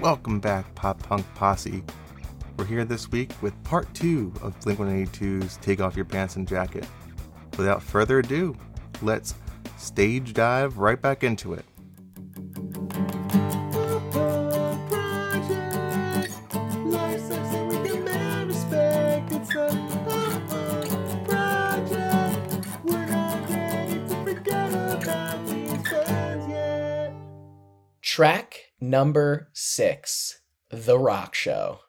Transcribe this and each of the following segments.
Welcome back, Pop Punk Posse. We're here this week with part two of Blink 182's Take Off Your Pants and Jacket. Without further ado, let's stage dive right back into it. Number six The Rock Show.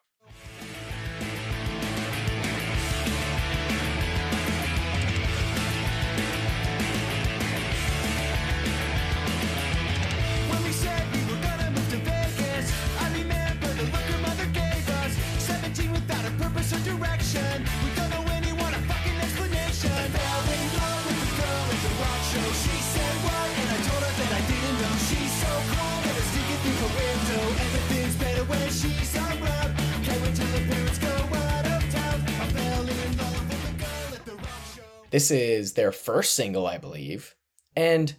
This is their first single, I believe. And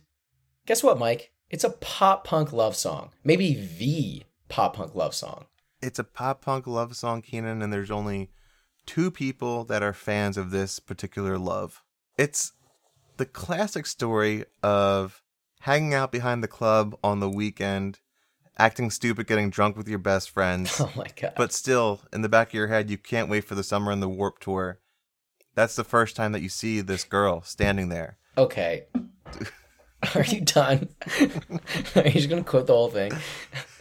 guess what, Mike? It's a pop punk love song. Maybe the pop punk love song. It's a pop punk love song, Keanan, and there's only two people that are fans of this particular love. It's the classic story of hanging out behind the club on the weekend, acting stupid, getting drunk with your best friends. Oh my god. but still in the back of your head you can't wait for the summer and the warp tour that's the first time that you see this girl standing there okay. Are you done? Are you just gonna quote the whole thing?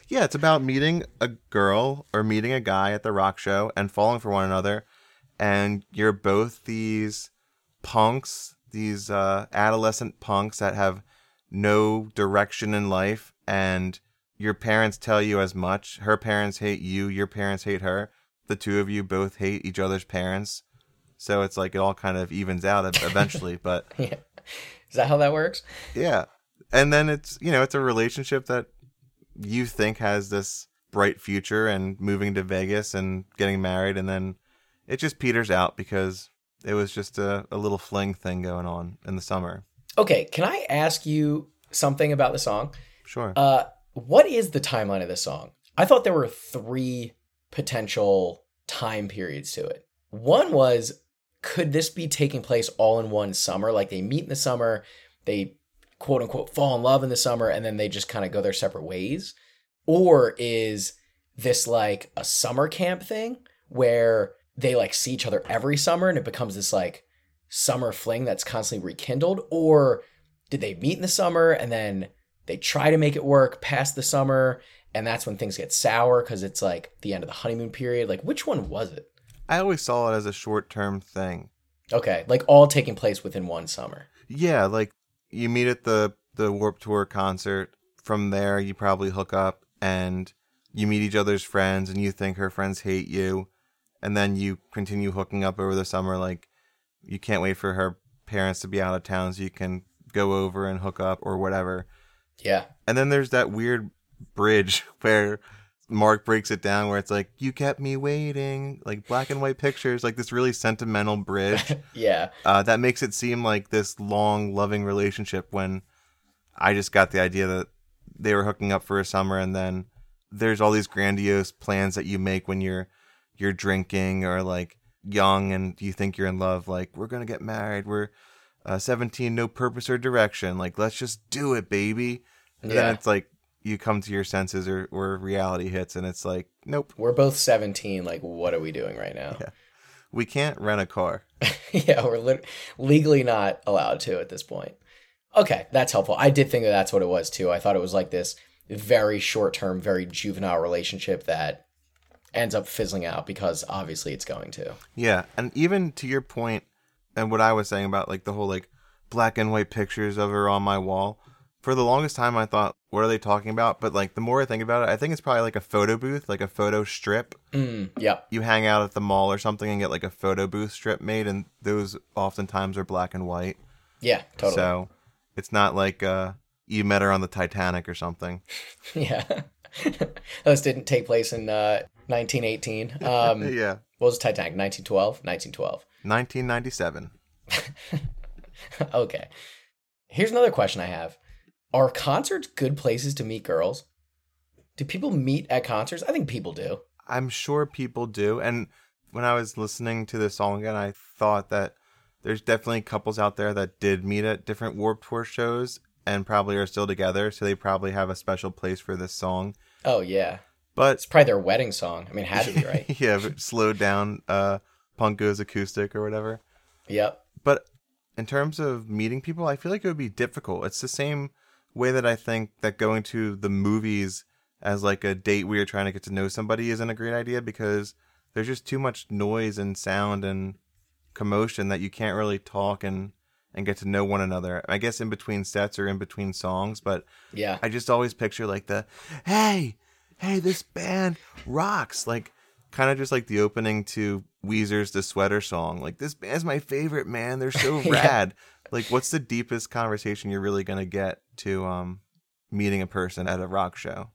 yeah it's about meeting a girl or meeting a guy at the rock show and falling for one another and you're both these punks these uh, adolescent punks that have no direction in life and your parents tell you as much her parents hate you your parents hate her the two of you both hate each other's parents so it's like it all kind of evens out eventually but Yeah. Is that how that works? yeah and then it's you know it's a relationship that you think has this bright future and moving to vegas and getting married and then it just peters out because it was just a, a little fling thing going on in the summer Okay, can I ask you something about the song? sure Uh, what is the timeline of this song? I thought there were three potential time periods to it. One was, could this be taking place all in one summer? Like they meet in the summer, they quote unquote fall in love in the summer, and then they just kind of go their separate ways? Or is this like a summer camp thing where they like see each other every summer and it becomes this like summer fling that's constantly rekindled? Or did they meet in the summer and then they try to make it work past the summer and that's when things get sour because it's like the end of the honeymoon period like which one was it i always saw it as a short-term thing okay like all taking place within one summer Yeah, like you meet at the the Warp Tour concert. From there, you probably hook up and you meet each other's friends, and you think her friends hate you, and then you continue hooking up over the summer. Like you can't wait for her parents to be out of town so you can go over and hook up or whatever. yeah And then there's that weird bridge where Mark breaks it down where it's like, You kept me waiting, like black and white pictures, like this really sentimental bridge. Yeah. Uh, that makes it seem like this long, loving relationship when I just got the idea that they were hooking up for a summer and then there's all these grandiose plans that you make when you're you're drinking or like young and you think you're in love like we're gonna get married. We're uh, 17 no purpose or direction. Like let's just do it baby. And Yeah. then it's like you come to your senses or, or reality hits and it's like nope we're both 17 like what are we doing right now Yeah. we can't rent a car yeah, we're lit- legally not allowed to at this point. Okay, that's helpful. I did think that that's what it was too. I thought it was like this very short term, very juvenile relationship that ends up fizzling out because obviously it's going to. Yeah, and even to your point, and what I was saying about like the whole like black and white pictures of her on my wall. For the longest time, I thought, what are they talking about? But like the more I think about it, I think it's probably like a photo booth, like a photo strip. Mm, yep. You hang out at the mall or something and get like a photo booth strip made, and those oftentimes are black and white. Yeah, totally. So it's not like uh, you met her on the Titanic or something. Yeah. Those didn't take place in uh, 1918. Um, yeah, what was Titanic? 1912? 1912. 1997. okay. Here's another question I have Are concerts good places to meet girls? Do people meet at concerts? I think people do. I'm sure people do. And when I was listening to this song again, I thought that there's definitely couples out there that did meet at different Warp Tour shows and probably are still together. So they probably have a special place for this song. Oh yeah, But it's probably their wedding song. I mean, had to be right. yeah, but slowed down uh, Punk Goes Acoustic or whatever. yep. But in terms of meeting people, I feel like it would be difficult. It's the same way that I think that going to the movies as like a date where you're trying to get to know somebody isn't a great idea because there's just too much noise and sound and commotion that you can't really talk and and get to know one another. I guess in between sets or in between songs, but Yeah. I just always picture like the hey, hey, this band rocks. Like kind of just like the opening to Weezer's The Sweater song. Like this band's my favorite, man. They're so Yeah. rad. Like what's the deepest conversation you're really going to get to um meeting a person at a rock show?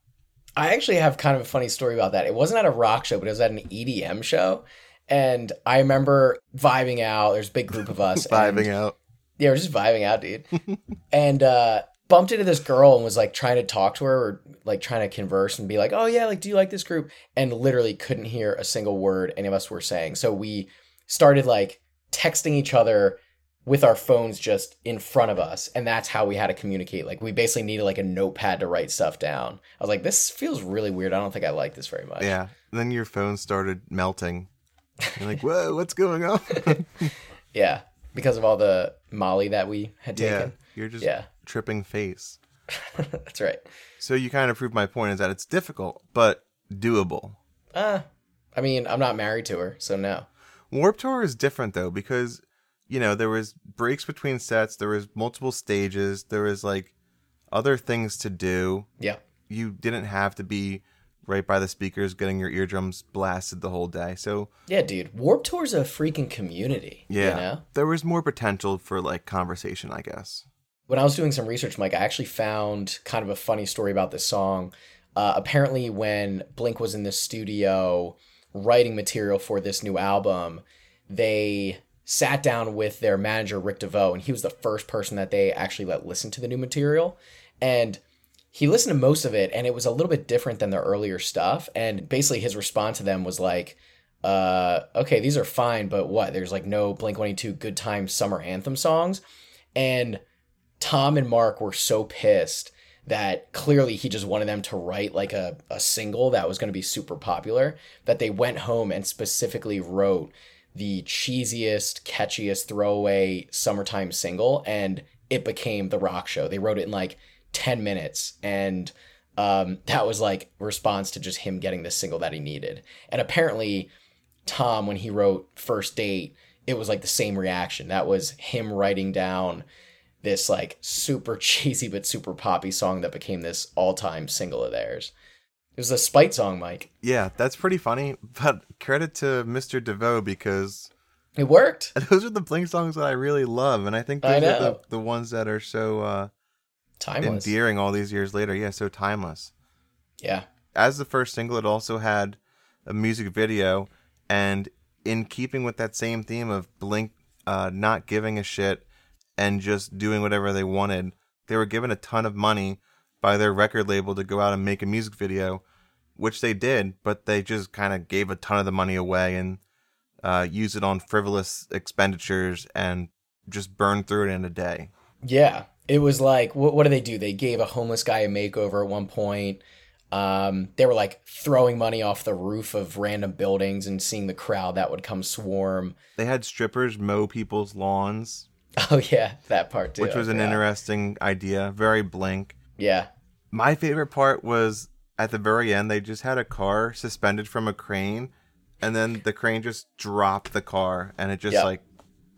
I actually have kind of a funny story about that. It wasn't at a rock show, but it was at an EDM show. And I remember vibing out. There's a big group of us. and- Vibing out. Yeah, we're just vibing out, dude. and uh bumped into this girl and was like trying to talk to her or like trying to converse and be like, "Oh yeah, like do you like this group?" And literally couldn't hear a single word any of us were saying. So we started like texting each other with our phones just in front of us and that's how we had to communicate. Like we basically needed like a notepad to write stuff down. I was like, "This feels really weird. I don't think I like this very much." Yeah. Then your phone started melting. You're like, whoa, what's going on? Yeah, because of all the Molly that we had taken yeah. You're just Yeah. tripping face. That's right. So you kind of proved my point is that it's difficult, but doable. Uh, I mean, I'm not married to her, so no. Warp Tour is different though because you know there was breaks between sets, there was multiple stages, there was like other things to do. Yeah. You didn't have to be right by the speakers getting your eardrums blasted the whole day. So Yeah, dude. Warp Tour's a freaking community. yeah, You know? there was more potential for like conversation, I guess. When I was doing some research, Mike, I actually found kind of a funny story about this song. Uh, apparently, when Blink was in the studio writing material for this new album, they sat down with their manager, Rick DeVoe, and he was the first person that they actually let listen to the new material. And he listened to most of it, and it was a little bit different than the earlier stuff. And basically, his response to them was like, uh, okay, these are fine, but what? There's like no Blink 182 good time summer anthem songs. And Tom and Mark were so pissed that clearly he just wanted them to write like a, a single that was going to be super popular that they went home and specifically wrote the cheesiest, catchiest throwaway summertime single and it became the rock show. They wrote it in like 10 minutes and um, that was like response to just him getting the single that he needed. And apparently Tom when he wrote First Date, it was like the same reaction. That was him writing down this like super cheesy but super poppy song that became this all-time single of theirs. It was a spite song, Mike. Yeah, that's pretty funny. But credit to Mr. DeVoe because It worked. those are the Blink songs that I really love, and I think those I are the, the ones that are so uh, Timeless. endearing all these years later. Yeah, so timeless. Yeah. As the first single, it also had a music video, and in keeping with that same theme of Blink uh, not giving a shit and just doing whatever they wanted, they were given a ton of money by their record label to go out and make a music video, which they did, but they just kind of gave a ton of the money away and uh, used it on frivolous expenditures and just burned through it in a day. Yeah. It was like what what do they do? They gave a homeless guy a makeover at one point. Um, they were like throwing money off the roof of random buildings and seeing the crowd that would come swarm. They had strippers mow people's lawns, Oh yeah, that part too. which was an forgot. interesting idea. Very Blink. Yeah. My favorite part was at the very end, they just had a car suspended from a crane, and then the crane just dropped the car, and it just Yep. like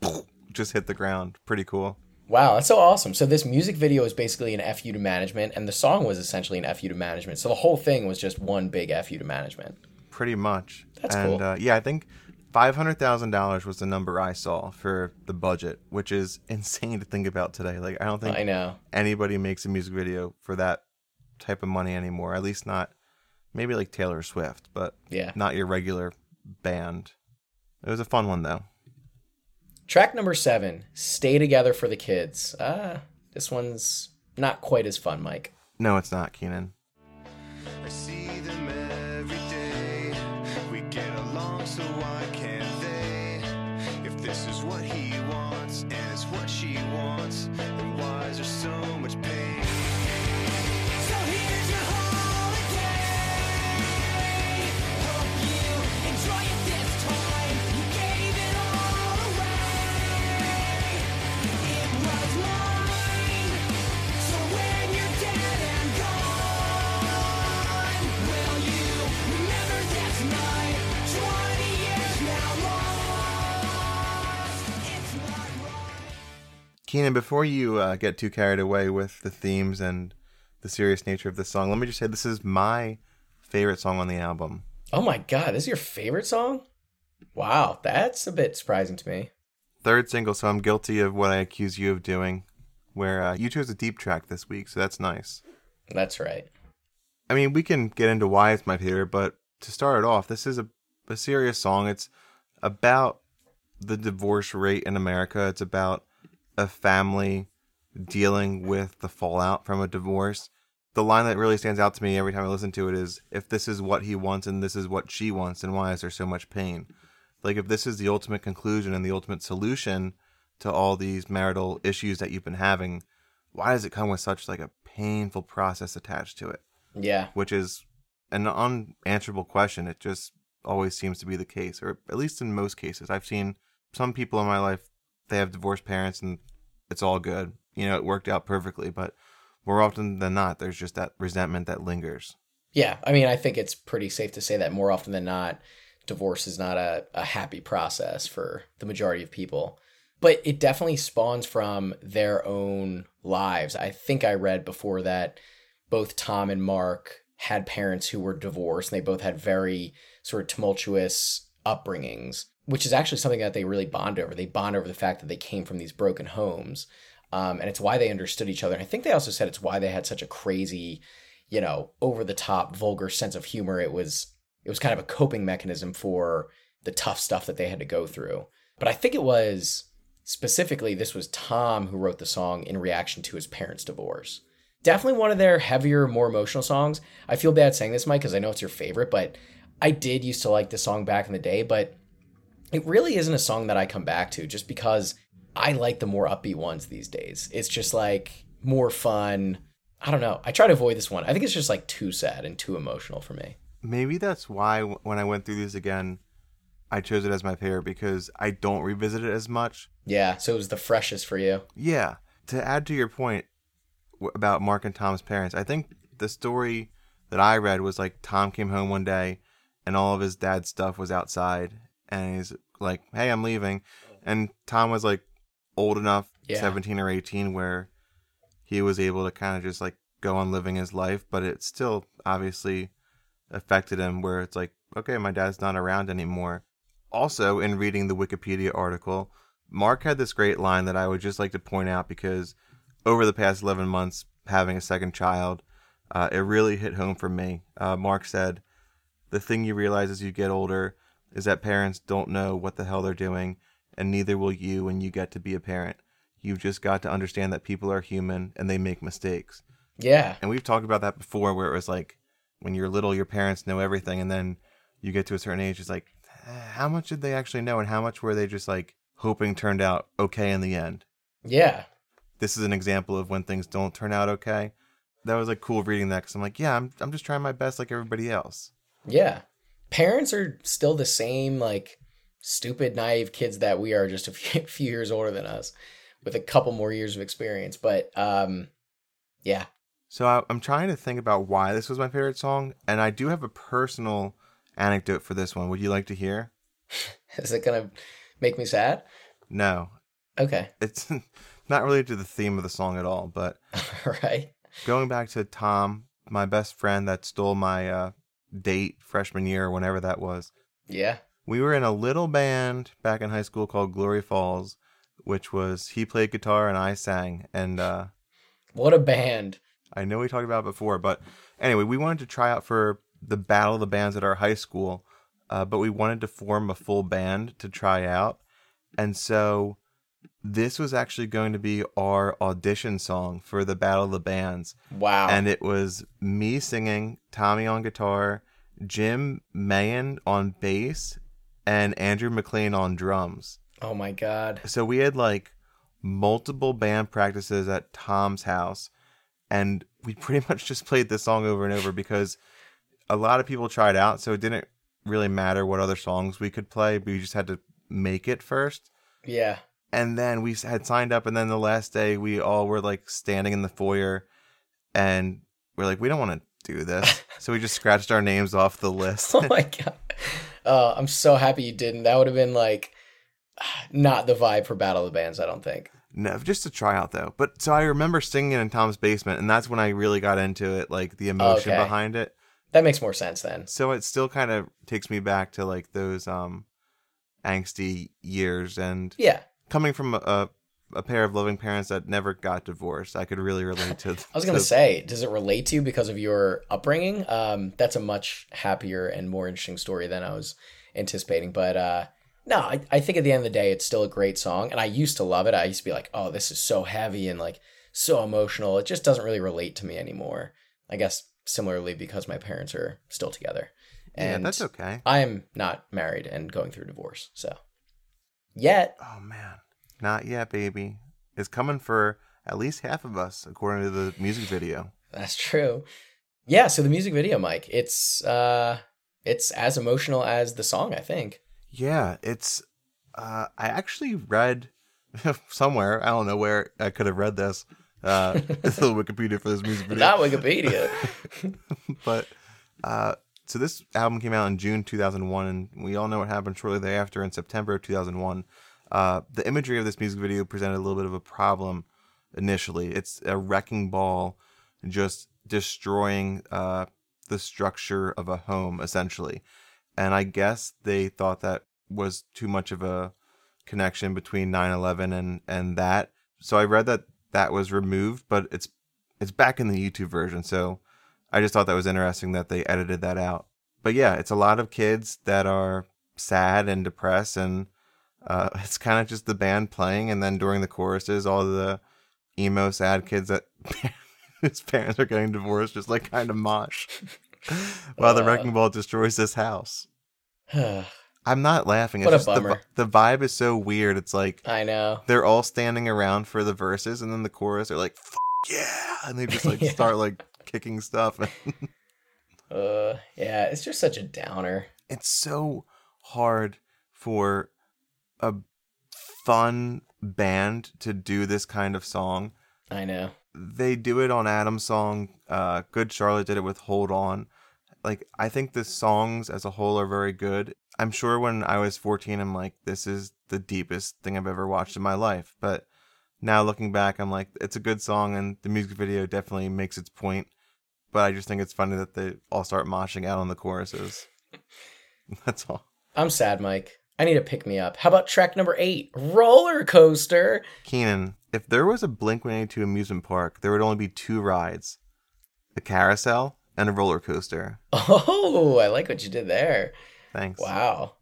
just hit the ground. Pretty cool. Wow, that's so awesome. So this music video is basically an FU to management, and the song was essentially an FU to management. So the whole thing was just one big FU to management. Pretty much. That's and, cool. Uh, yeah, I think five hundred thousand dollars was the number I saw for the budget, which is insane to think about today. Like I don't think I know. anybody makes a music video for that type of money anymore. At least not maybe like Taylor Swift, but yeah, not your regular band. It was a fun one though. Track number seven, "Stay Together for the Kids." Ah, uh, this one's not quite as fun, Mike. No, it's not, Keanan. this is what he Keanan, before you uh, get too carried away with the themes and the serious nature of this song, let me just say this is my favorite song on the album. Oh my god, this is your favorite song? Wow, that's a bit surprising to me. Third single, so I'm guilty of what I accuse you of doing, where uh, you chose a deep track this week, so that's nice. That's right. I mean, we can get into why it's my favorite, but to start it off, this is a, a serious song. It's about the divorce rate in America. It's about a family dealing with the fallout from a divorce. The line that really stands out to me every time I listen to it is if this is what he wants and this is what she wants, then why is there so much pain? Like, if this is the ultimate conclusion and the ultimate solution to all these marital issues that you've been having, why does it come with such like a painful process attached to it? Yeah. which is an unanswerable question. It just always seems to be the case, or at least in most cases. I've seen some people in my life, they have divorced parents and it's all good. You know, it worked out perfectly, but more often than not, there's just that resentment that lingers. Yeah. I mean, I think it's pretty safe to say that more often than not, divorce is not a, a happy process for the majority of people. But it definitely spawns from their own lives. I think I read before that both Tom and Mark had parents who were divorced and they both had very sort of tumultuous upbringings, which is actually something that they really bond over. They bond over the fact that they came from these broken homes. Um, and it's why they understood each other. And I think they also said it's why they had such a crazy, you know, over the top, vulgar sense of humor. It was it was kind of a coping mechanism for the tough stuff that they had to go through. But I think it was specifically this was Tom who wrote the song in reaction to his parents' divorce. Definitely one of their heavier, more emotional songs. I feel bad saying this, Mike, because I know it's your favorite, but I did used to like this song back in the day, but it really isn't a song that I come back to just because I like the more upbeat ones these days. It's just like more fun. I don't know. I try to avoid this one. I think it's just like too sad and too emotional for me. Maybe that's why when I went through these again, I chose it as my favorite because I don't revisit it as much. Yeah, so it was the freshest for you. Yeah. To add to your point about Mark and Tom's parents, I think the story that I read was like Tom came home one day and all of his dad's stuff was outside and he's like, "Hey, I'm leaving." And Tom was like old enough, Yeah. 17 or 18 where he was able to kind of just like go on living his life, but it still obviously affected him where it's like, "Okay, my dad's not around anymore." Also, in reading the Wikipedia article, Mark had this great line that I would just like to point out because over the past 11 months, having a second child, uh, it really hit home for me. Uh, Mark said, The thing you realize as you get older is that parents don't know what the hell they're doing, and neither will you when you get to be a parent. You've just got to understand that people are human and they make mistakes. Yeah. And we've talked about that before where it was like when you're little, your parents know everything, and then you get to a certain age, it's like, "Eh, how much did they actually know, and how much were they just like hoping turned out okay in the end? Yeah. This is an example of when things don't turn out okay. That was like cool reading that because I'm like, yeah, I'm, I'm just trying my best like everybody else. Yeah. Parents are still the same, like, stupid, naive kids that we are just a few, years older than us with a couple more years of experience. But, um, yeah. So I, I'm trying to think about why this was my favorite song, and I do have a personal anecdote for this one. Would you like to hear? Is it going to make me sad? No, Okay. it's not related to the theme of the song at all, but All right. going back to Tom, my best friend that stole my uh, date freshman year or whenever that was. Yeah. We were in a little band back in high school called Glory Falls, which was he played guitar and I sang. And uh, What a band. I know we talked about it before, but anyway, we wanted to try out for the Battle of the Bands at our high school, uh, but we wanted to form a full band to try out. And so this was actually going to be our audition song for the Battle of the Bands. Wow. And it was me singing, Tommy on guitar, Jim Mayan on bass, and Andrew McLean on drums. Oh my god. So we had like multiple band practices at Tom's house, and we pretty much just played this song over and over because a lot of people tried out, so it didn't really matter what other songs we could play. We just had to make it first. Yeah. And then we had signed up, and then the last day we all were like standing in the foyer, and we're like, we don't want to do this, so we just scratched our names off the list. Oh my god. Uh, I'm so happy you didn't. That would have been like not the vibe for Battle of the Bands, I don't think. No, just a try out though. But so I remember singing in Tom's basement, and that's when I really got into it, like the emotion Okay. behind it. That makes more sense then. So it still kind of takes me back to like those um angsty years, and Yeah. Coming from a, a pair of loving parents that never got divorced, I could really relate to. I was gonna say, does it relate to you because of your upbringing? Um, that's a much happier and more interesting story than I was anticipating. But uh, no, I, I think at the end of the day, it's still a great song, and I used to love it. I used to be like, oh, this is so heavy and like so emotional. It just doesn't really relate to me anymore. I guess similarly because my parents are still together, yeah, and that's okay. I am not married and going through divorce. So yet, Oh man, not yet, baby. It's coming for at least half of us, according to the music video. That's true. Yeah, so the music video, Mike, it's uh it's as emotional as the song, I think. Yeah, it's. Uh, I actually read somewhere. I don't know where I could have read this. Uh, it's the Wikipedia for this music video. Not Wikipedia. but uh, so this album came out in June 2001, and we all know what happened shortly thereafter in September of 2001. Uh, the imagery of this music video presented a little bit of a problem initially. It's a wrecking ball just destroying uh, the structure of a home, essentially. And I guess they thought that was too much of a connection between 9/11 and and that. So I read that that was removed, but it's it's back in the YouTube version. So I just thought that was interesting that they edited that out. But yeah, it's a lot of kids that are sad and depressed, and uh, it's kind of just the band playing, and then during the choruses, all the emo sad kids that whose parents are getting divorced just like kind of mosh while the Uh. wrecking ball destroys this house. I'm not laughing. It's What a just the, bummer. vi- the vibe is so weird. It's like I know. they're all standing around for the verses, and then the chorus, they're like, "Yeah," and they just like Yeah. start like kicking stuff. Uh yeah, it's just such a downer. it's so hard for a fun band to do this kind of song. I know. They do it on Adam's song. Uh, Good Charlotte did it with Hold On. Like, I think the songs as a whole are very good. I'm sure when I was 14, I'm like, this is the deepest thing I've ever watched in my life. But now looking back, I'm like, it's a good song, and the music video definitely makes its point. But I just think it's funny that they all start moshing out on the choruses. That's all. I'm sad, Mike. I need to pick me up. How about track number eight? Roller coaster. Keanan, if there was a Blink 182 amusement park, there would only be two rides a carousel and a roller coaster. Oh, I like what you did there. Thanks. Wow.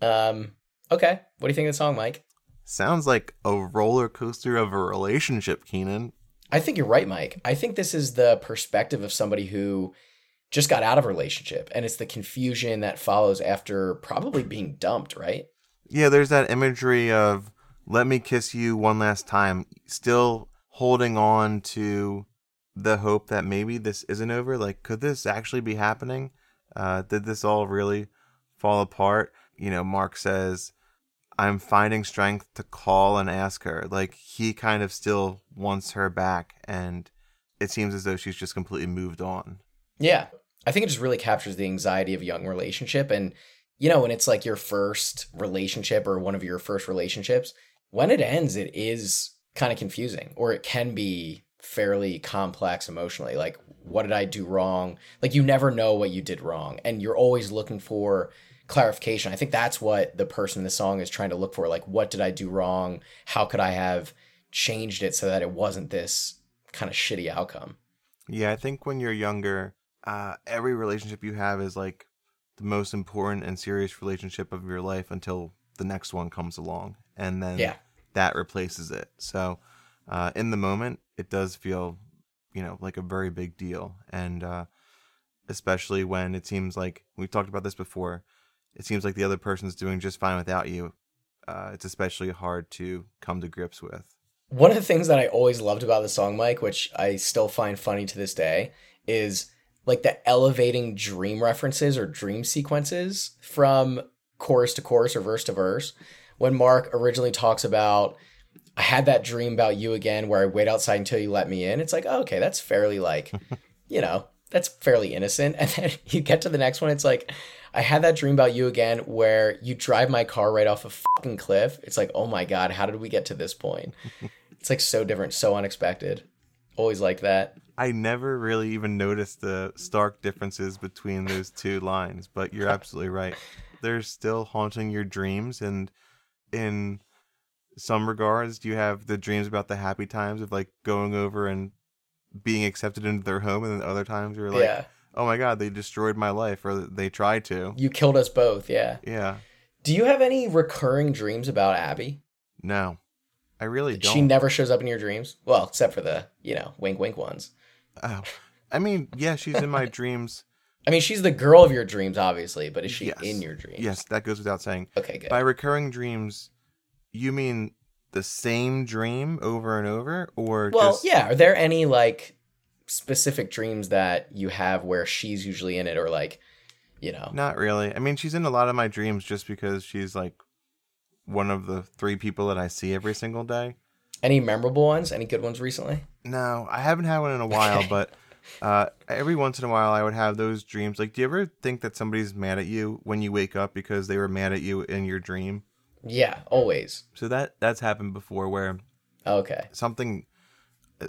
Um, okay. What do you think of the song, Mike? Sounds like a roller coaster of a relationship, Keanan. I think you're right, Mike. I think this is the perspective of somebody who just got out of a relationship and it's the confusion that follows after probably being dumped, right? Yeah, there's that imagery of let me kiss you one last time, still holding on to the hope that maybe this isn't over. Like, could this actually be happening? Uh, did this all really fall apart? You know, Mark says, I'm finding strength to call and ask her. Like, he kind of still wants her back, and it seems as though she's just completely moved on. Yeah. I think it just really captures the anxiety of a young relationship. And, you know, when it's like your first relationship or one of your first relationships, when it ends, it is kind of confusing or it can be fairly complex emotionally. Like, what did I do wrong? Like, you never know what you did wrong, and you're always looking for clarification. I think that's what the person in the song is trying to look for. Like, what did I do wrong? How could I have changed it so that it wasn't this kind of shitty outcome? Yeah, I think when you're younger, uh, every relationship you have is like the most important and serious relationship of your life until the next one comes along, and then Yeah. that replaces it. So, uh, in the moment, it does feel, you know, like a very big deal, and uh, especially when it seems like we've talked about this before. It seems like the other person's doing just fine without you. Uh, it's especially hard to come to grips with. One of the things that I always loved about the song, Mike, which I still find funny to this day, is like the elevating dream references or dream sequences from chorus to chorus or verse to verse. When Mark originally talks about, I had that dream about you again where I wait outside until you let me in, it's like, oh, okay, that's fairly like, you know, that's fairly innocent. And then you get to the next one, it's like, I had that dream about you again where you drive my car right off a fucking cliff. It's like, oh my God, how did we get to this point? It's like so different, so unexpected. Always like that. I never really even noticed the stark differences between those two lines, but you're absolutely right. They're still haunting your dreams, and in some regards, you have the dreams about the happy times of like going over and being accepted into their home, and then other times you're like, yeah. "Oh my god, they destroyed my life," or they tried to. You killed us both. Yeah. Yeah, Do you have any recurring dreams about Abby? no, I really don't. She never shows up in your dreams. Well, except for the, you know, wink wink ones. Oh. I mean, yeah, she's in my dreams. I mean, she's the girl of your dreams, obviously, but is she Yes. in your dreams? Yes, that goes without saying. Okay, good. By recurring dreams, you mean the same dream over and over, or Well, just yeah. Are there any like specific dreams that you have where she's usually in it, or like, you know? not really? I mean, she's in a lot of my dreams just because she's like one of the three people that I see every single day. Any memorable ones? Any good ones recently? No, I haven't had one in a while, but uh, every once in a while I would have those dreams. Like, do you ever think that somebody's mad at you when you wake up because they were mad at you in your dream? Yeah, always. So that that's happened before, where Okay. something,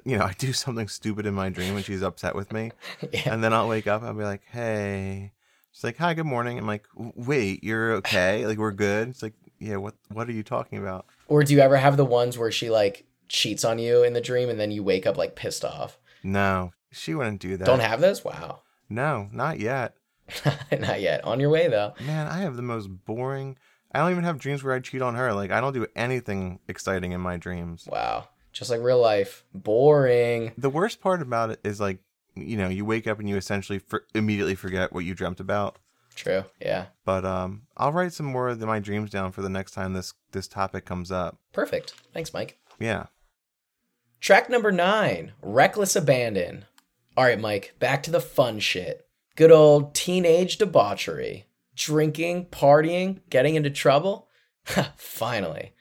you know, I do something stupid in my dream and she's upset with me. Yeah. and then I'll wake up. I'll be like, "Hey," she's like, "Hi, good morning." I'm like, "Wait, you're okay? Like, we're good?" It's like, "Yeah, what? What are you talking about?" Or do you ever have the ones where she like cheats on you in the dream and then you wake up like pissed off? No, she wouldn't do that. Don't have those? Wow. No, not yet. Not yet. On your way though. Man, I have the most boring. I don't even have dreams where I cheat on her. Like, I don't do anything exciting in my dreams. Wow. Just like real life. Boring. The worst part about it is like, you know, you wake up and you essentially for- immediately forget what you dreamt about. True. Yeah. But um, I'll write some more of my dreams down for the next time this this topic comes up. Perfect. Thanks, Mike. Yeah. Track number nine Reckless Abandon. All right, Mike, back to the fun shit. Good old teenage debauchery. Drinking, partying, getting into trouble. Finally.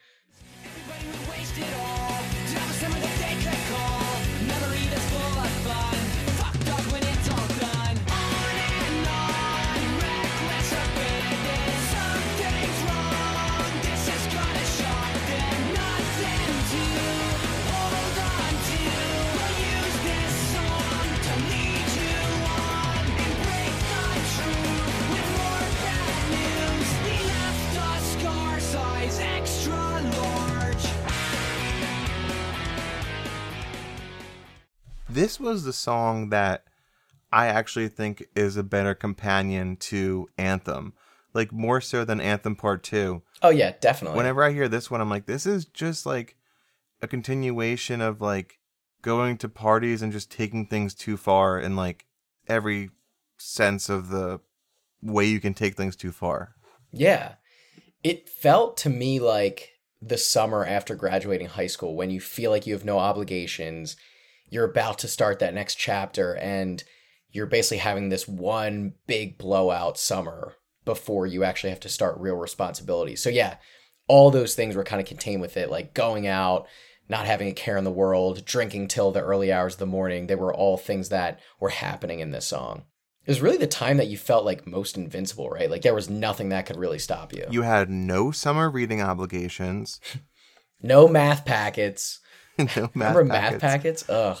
This was the song that I actually think is a better companion to Anthem. Like more so than Anthem Part 2. Oh, yeah, definitely. Whenever I hear this one, I'm like, this is just like a continuation of like going to parties and just taking things too far in like every sense of the way you can take things too far. Yeah. It felt to me like the summer after graduating high school when you feel like you have no obligations, you're about to start that next chapter, and you're basically having this one big blowout summer before you actually have to start real responsibilities. So, yeah, all those things were kind of contained with it, like going out, not having a care in the world, drinking till the early hours of the morning. They were all things that were happening in this song. It was really the time that you felt like most invincible, right? Like there was nothing that could really stop you. You had no summer reading obligations. No math packets. no math Remember packets. math packets? Ugh,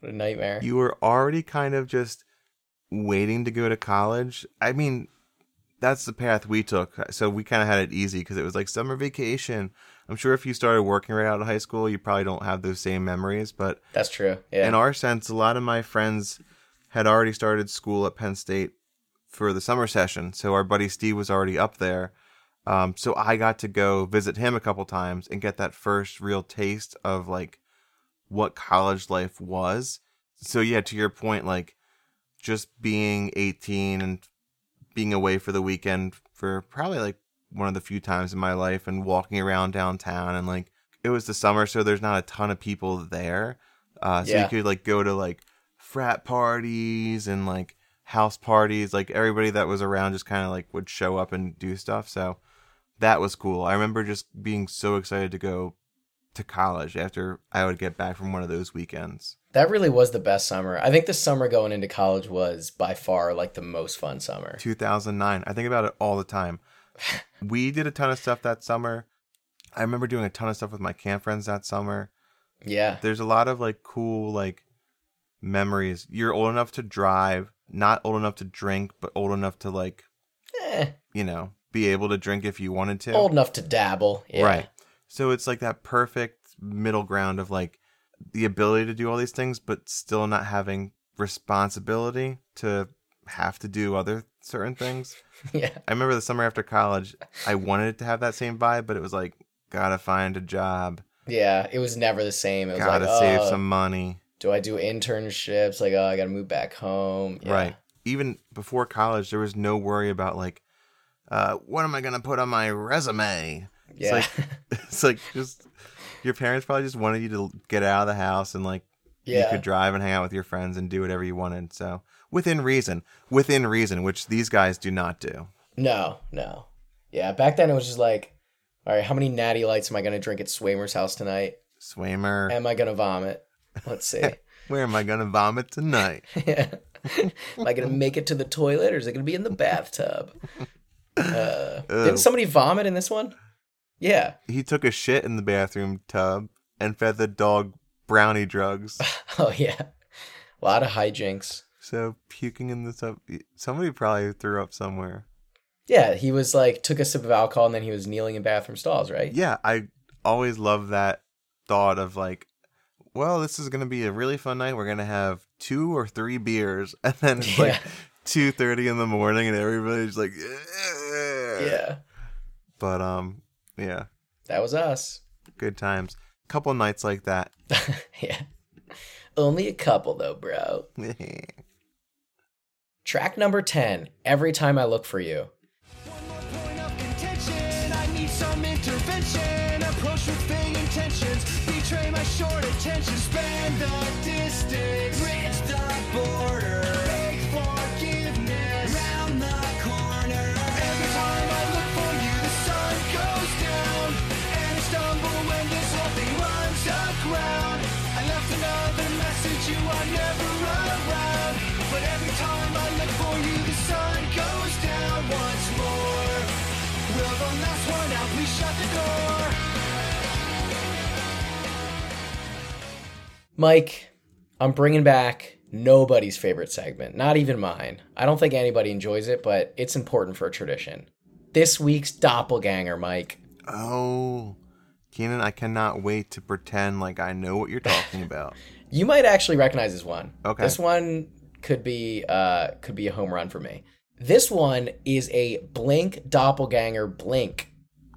what a nightmare. You were already kind of just waiting to go to college. I mean, that's the path we took. So we kind of had it easy because it was like summer vacation. I'm sure if you started working right out of high school, you probably don't have those same memories. But That's true. Yeah. in our sense, a lot of my friends had already started school at Penn State for the summer session. So our buddy Steve was already up there. Um, so I got to go visit him a couple times and get that first real taste of like what college life was. So yeah, to your point, like just being 18 and being away for the weekend for probably like one of the few times in my life and walking around downtown and like it was the summer so there's not a ton of people there uh so Yeah. you could like go to like frat parties and like house parties like everybody that was around just kind of like would show up and do stuff so that was cool i remember just being so excited to go to college after i would get back from one of those weekends that really was the best summer. I think the summer going into college was by far like the most fun summer. 2009. I think about it all the time. we did a ton of stuff that summer. I remember doing a ton of stuff with my camp friends that summer. Yeah. There's a lot of like cool like memories. You're old enough to drive, not old enough to drink, but old enough to like, Eh, you know, be able to drink if you wanted to. old enough to dabble. Yeah. Right. So it's like that perfect middle ground of like the ability to do all these things, but still not having responsibility to have to do other certain things. Yeah. I remember the summer after college, I wanted it to have that same vibe, but it was like, gotta find a job, Yeah. It was never the same. It was gotta like, save oh, some money. do I do internships? Like, oh, I got to move back home. Yeah. Right. Even before college, there was no worry about like, uh, what am I gonna put on my resume? Yeah. like- It's like just your parents probably just wanted you to get out of the house and like yeah. you could drive and hang out with your friends and do whatever you wanted. So within reason, within reason, which these guys do not do. No, no. Yeah. Back then it was just like, all right, how many natty lights am I going to drink at Swamer's house tonight? Swaymer, Am I going to vomit? Let's see. where am I gonna vomit tonight? yeah. Am I going to make it to the toilet or is it going to be in the bathtub? Uh, didn't somebody vomit in this one? Yeah. he took a shit in the bathroom tub and fed the dog brownie drugs. Oh, yeah. A lot of hijinks. so puking in the tub. Somebody probably threw up somewhere. Yeah, he was like, took a sip of alcohol and then he was kneeling in bathroom stalls, right? Yeah, I always love that thought of like, well, this is gonna be a really fun night. We're gonna have two or three beers, and then it's like two thirty in the morning, and everybody's like, yeah. Yeah. But um, yeah, That was us. good times. A Couple nights like that. yeah. Only a couple though, bro. Track number 10, Every Time I Look for You. One more point of contention. I need some intervention. Approach with vague intentions. Betray my short attention. Span the Mike, I'm bringing back nobody's favorite segment, not even mine. I don't think anybody enjoys it, but it's important for a tradition. This week's doppelganger, Mike. Oh, Keanan, I cannot wait to pretend like I know what you're talking about. You might actually recognize this one. Okay. This one could be uh could be a home run for me. This one is a Blink doppelganger blink.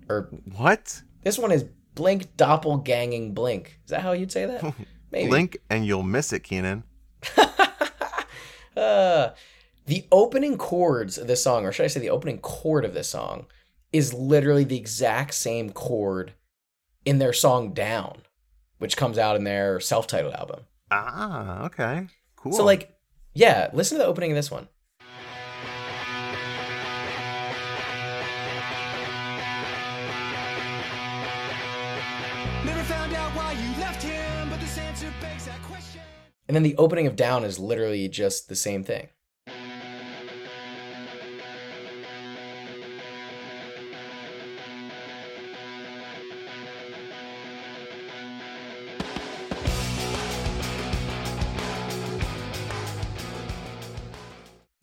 Or what? this one is Blink doppelganging blink. Is that how you'd say that? Maybe. Blink and you'll miss it, Keanan. Uh, the opening chords of this song, or should I say the opening chord of this song, is literally the exact same chord in their song Down, which comes out in their self titled album. Ah, okay. Cool. So, like, yeah, listen to the opening of this one. Never found out why you left him, and then the opening of Down is literally just the same thing.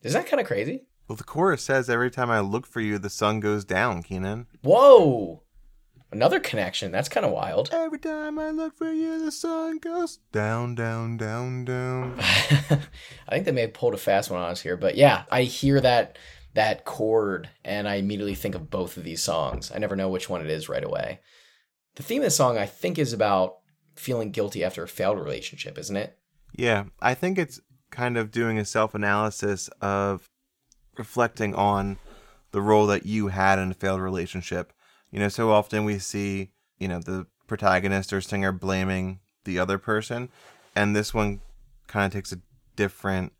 Is that kind of crazy? Well, the chorus says, Every time I look for you, the sun goes down, Keenan. Whoa! Another connection. That's kind of wild. Every time I look for you, the sun goes down, down, down, down. I think they may have pulled a fast one on us here, but yeah, I hear that that chord and I immediately think of both of these songs. I never know which one it is right away. The theme of the song, I think, is about feeling guilty after a failed relationship, isn't it? Yeah, I think it's kind of doing a self analysis of reflecting on the role that you had in a failed relationship. You know, so often we see, you know, the protagonist or singer blaming the other person, and this one kind of takes a different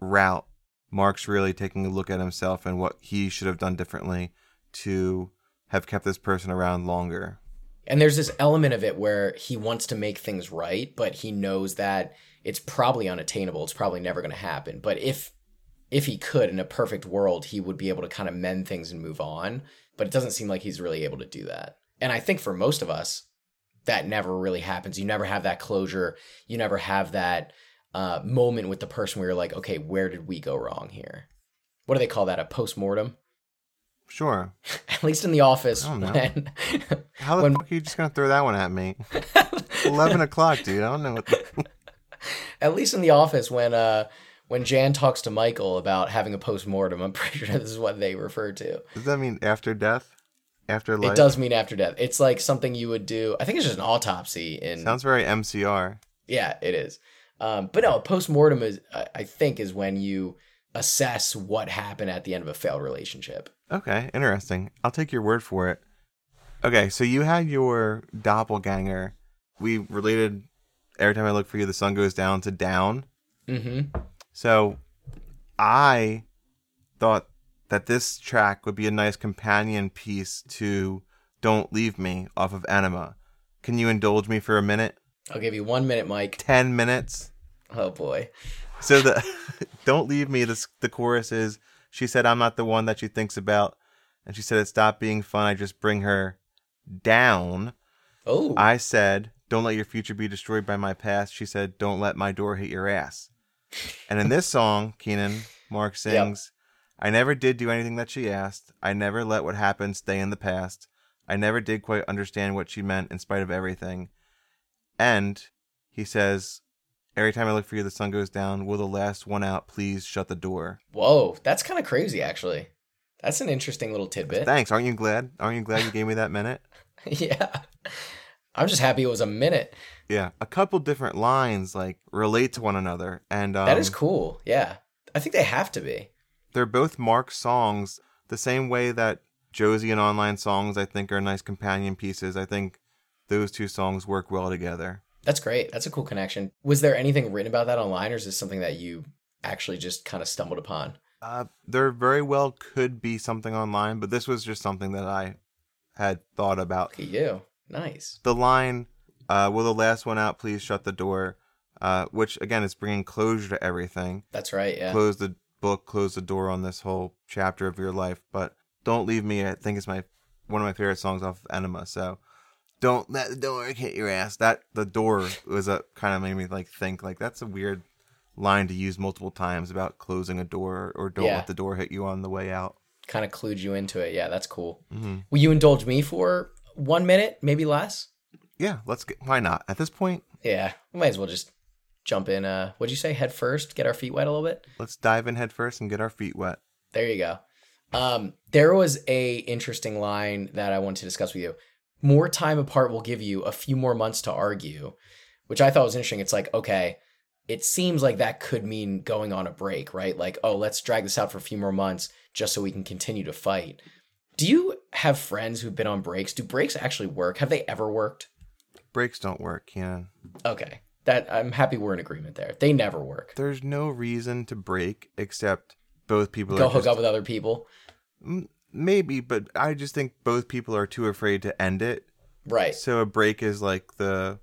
route. Mark's really taking a look at himself and what he should have done differently to have kept this person around longer. And there's this element of it where he wants to make things right, but he knows that it's probably unattainable. It's probably never going to happen. But if if he could in a perfect world, he would be able to kind of mend things and move on. But it doesn't seem like he's really able to do that. And I think for most of us, that never really happens. You never have that closure. You never have that uh, moment with the person where you're like, okay, where did we go wrong here? What do they call that? A post mortem? Sure. At least in the office. I when- How the When- fuck are you just gonna throw that one at me? Eleven o'clock, dude. I don't know what. The... at least in the office when uh when Jan talks to Michael about having a post mortem, I'm pretty sure this is what they refer to. Does that mean after death? After life? It does mean after death. It's like something you would do. I think it's just an autopsy. In Sounds very MCR. yeah, it is. Um, but no, post mortem is I I think is when you assess what happened at the end of a failed relationship. Okay, interesting. I'll take your word for it. Okay, so you had your doppelganger. We related every time I look for you, the sun goes down to down. Mm-hmm. So I thought that this track would be a nice companion piece to Don't Leave Me off of Enema. Can you indulge me for a minute? I'll give you one minute, Mike. 10 minutes? Oh boy. So the Don't Leave Me, the, the chorus is She said, I'm not the one that she thinks about. And she said, It stopped being fun. I just bring her down. Oh, I said, Don't let your future be destroyed by my past. She said, Don't let my door hit your ass. And in this song, Keanan, Mark sings, I never did do anything that she asked. I never let what happened stay in the past. I never did quite understand what she meant in spite of everything. And he says, Every time I look for you, the sun goes down. Will the last one out please shut the door? whoa, that's kind of crazy, actually. That's an interesting little tidbit. Thanks. Aren't you glad? Aren't you glad you gave me that minute? yeah, I'm just happy it was a minute. Yeah. A couple different lines like relate to one another. And um, That is cool. Yeah. I think they have to be. they're both Mark's songs the same way that Josie and Online Songs I think are nice companion pieces. I think those two songs work well together. That's great. That's a cool connection. Was there anything written about that online or is this something that you actually just kind of stumbled upon? Uh, there very well could be something online, but this was just something that I had thought about. Look at you. Nice. The line, uh, "Will the last one out please shut the door?" Uh, which again is bringing closure to everything. That's right. Yeah. Close the book, close the door on this whole chapter of your life. But "Don't Leave Me," I think it's my one of my favorite songs off of Enema. So don't let the door hit your ass. That the door was a kind of made me like think like that's a weird line to use multiple times about closing a door or don't Yeah. let the door hit you on the way out. Kind of clued you into it. Yeah, that's cool. Mm-hmm. Will you indulge me for one minute, maybe less? Yeah, let's get. Why not? At this point, Yeah. We might as well just jump in. Uh, what'd you say? Head first? Get our feet wet a little bit? let's dive in head first and get our feet wet. There you go. Um, there was a interesting line that I want to discuss with you. More time apart will give you a few more months to argue, which I thought was interesting. It's like, okay, it seems like that could mean going on a break, right? Like, oh, let's drag this out for a few more months just so we can continue to fight. Do you have friends who've been on breaks? Do breaks actually work? Have they ever worked? Breaks don't work, Keanan. Okay. That I'm happy we're in agreement there. They never work. There's no reason to break except both people Go hook just up with other people. Maybe, but I just think both people are too afraid to end it. Right. So a break is like the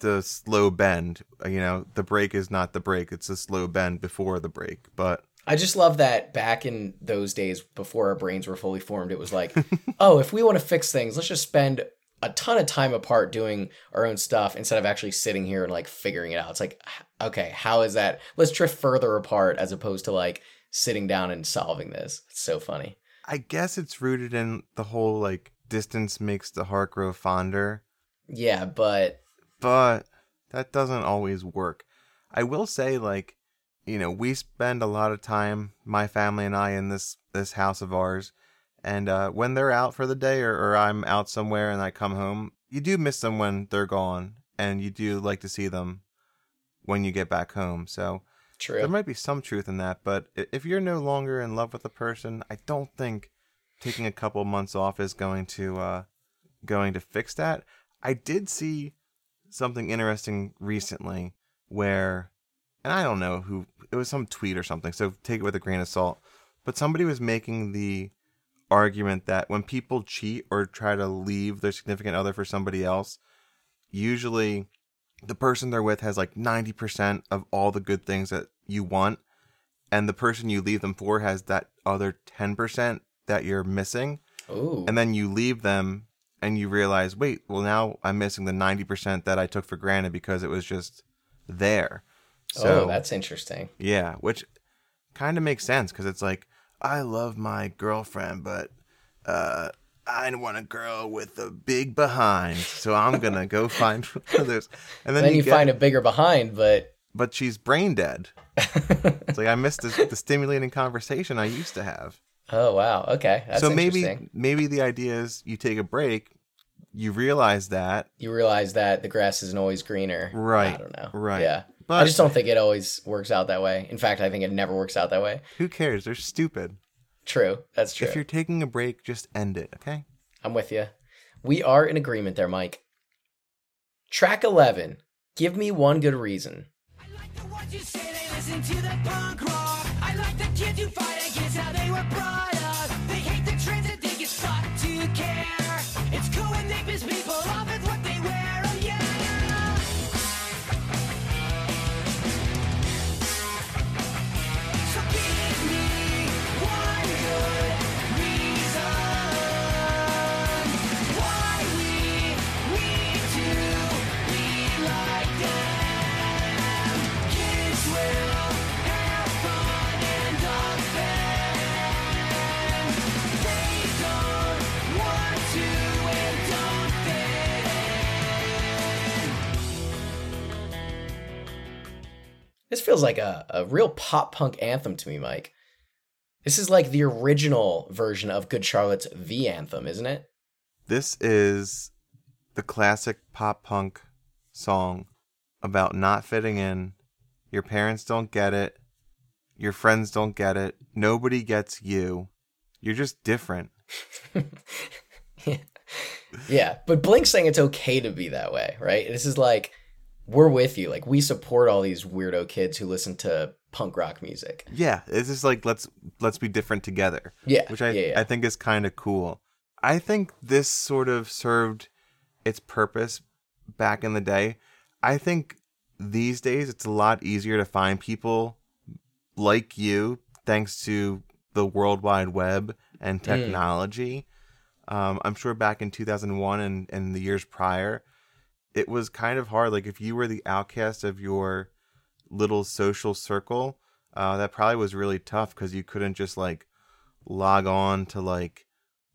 the slow bend. You know, the break is not the break; it's a slow bend before the break. But I just love that back in those days before our brains were fully formed, it was like, oh, if we want to fix things, let's just spend a ton of time apart doing our own stuff instead of actually sitting here and like figuring it out. It's like, okay, how is that? Let's drift further apart as opposed to like sitting down and solving this. It's so funny. I guess it's rooted in the whole like distance makes the heart grow fonder, Yeah, but but that doesn't always work. I will say like, you know, we spend a lot of time, my family and I, in this this house of ours, and uh, when they're out for the day or, or I'm out somewhere and I come home, you do miss them when they're gone, and you do like to see them when you get back home. So true. there might be some truth in that, but if you're no longer in love with a person, I don't think taking a couple months off is going to uh going to fix that. I did see something interesting recently where and I don't know who it was some tweet or something, so take it with a grain of salt. But somebody was making the argument that when people cheat or try to leave their significant other for somebody else, usually the person they're with has like 90% of all the good things that you want and the person you leave them for has that other 10% that you're missing Ooh. and then you leave them and you realize wait well now i'm missing the 90% that i took for granted because it was just there so oh, that's interesting. yeah which kind of makes sense because it's like i love my girlfriend but uh I want a girl with a big behind, so I'm gonna go find of. And then, Then, you, get- find a bigger behind, but but she's brain dead. It's like I missed the, the stimulating conversation I used to have. oh wow, okay, that's so maybe interesting. maybe the idea is you take a break, you realize that, You realize that the grass isn't always greener. Right, I don't know. right. Yeah. But I just don't think it always works out that way. In fact, I think it never works out that way. who cares? They're stupid. True. That's true. If you're taking a break, just end it, okay? I'm with you. We are in agreement there, Mike. Track 11. Give me one good reason. I like the ones you say they listen to the punk rock. I like the kids who fight against how they were brought feels like a, a real pop punk anthem to me, Mike. This is like the original version of Good Charlotte's The Anthem, isn't it? This is the classic pop punk song about not fitting in. Your parents don't get it. Your friends don't get it. Nobody gets you. You're just different. Yeah, yeah. but Blink's saying it's okay to be that way, right? This is like, we're with you. Like, we support all these weirdo kids who listen to punk rock music. Yeah, it's just like let's let's be different together. Yeah, which I yeah, yeah. I think is kind of cool. I think this sort of served its purpose back in the day. I think these days it's a lot easier to find people like you thanks to the World Wide Web and technology. Um, I'm sure back in 2001 and, and the years prior, it was kind of hard. Like if you were the outcast of your little social circle, uh, that probably was really tough because you couldn't just like log on to like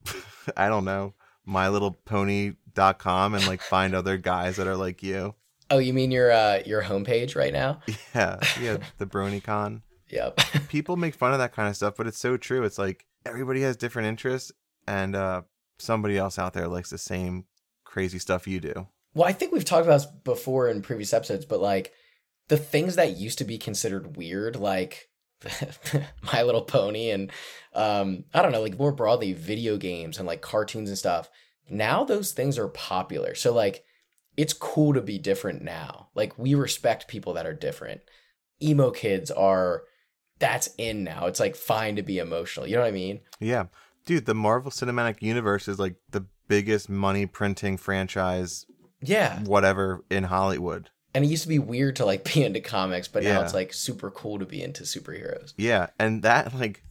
I don't know my little mylittlepony.com and like find other guys that are like you. Oh, you mean your uh, your homepage right now? Yeah, yeah, the BronyCon. Yep. People make fun of that kind of stuff, but it's so true. It's like everybody has different interests, and uh, somebody else out there likes the same crazy stuff you do. Well, I think we've talked about this before in previous episodes, but like the things that used to be considered weird, like My Little Pony and um, I don't know, like more broadly, video games and like cartoons and stuff. Now those things are popular. So like it's cool to be different now. Like we respect people that are different. Emo kids are that's in now. It's like fine to be emotional. You know what I mean? Yeah, dude, the Marvel Cinematic Universe is like the biggest money printing franchise, Yeah. whatever, in Hollywood. And it used to be weird to like be into comics, but now Yeah. it's like super cool to be into superheroes. Yeah, and that like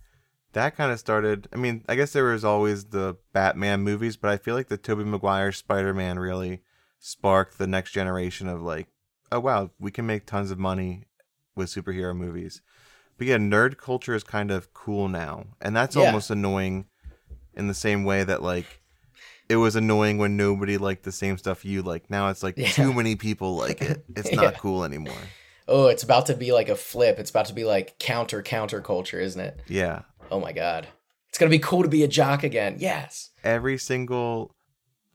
that kind of started. I mean, I guess there was always the Batman movies, but I feel like the Tobey Maguire Spider Man really sparked the next generation of like, oh wow, we can make tons of money with superhero movies. But yeah, nerd culture is kind of cool now, and that's Yeah. almost annoying in the same way that like it was annoying when nobody liked the same stuff you like. Now it's like Yeah. too many people like it. It's not Yeah. cool anymore. Oh, it's about to be like a flip. It's about to be like counter counter culture, isn't it? Yeah. Oh my god. It's gonna be cool to be a jock again. Yes. every single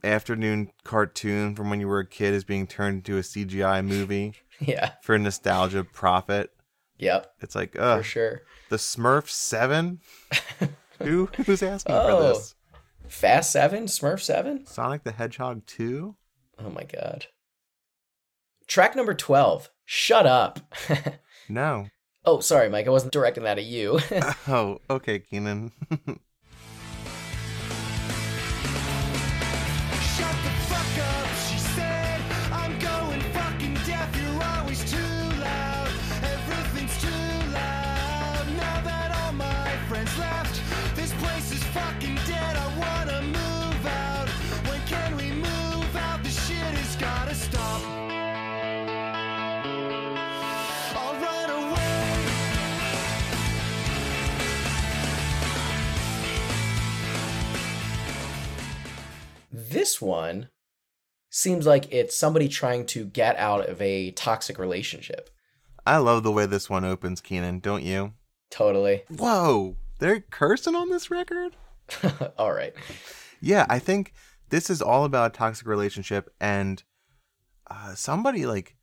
afternoon cartoon from when you were a kid is being turned into a CGI movie Yeah. for nostalgia profit. Yep. It's like, oh For uh, sure. the Smurf Seven. Who who's asking Oh. for this? Fast Seven, Smurf Seven. Sonic the Hedgehog Two. Oh my god. Track number twelve. Shut up. No. oh, sorry, Mike. I wasn't directing that at you. Oh, okay, Keanan. this one seems like it's somebody trying to get out of a toxic relationship. I love the way this one opens, Keanan. Don't you? Totally. Whoa, they're cursing on this record. All right. Yeah, I think this is all about a toxic relationship and uh, somebody like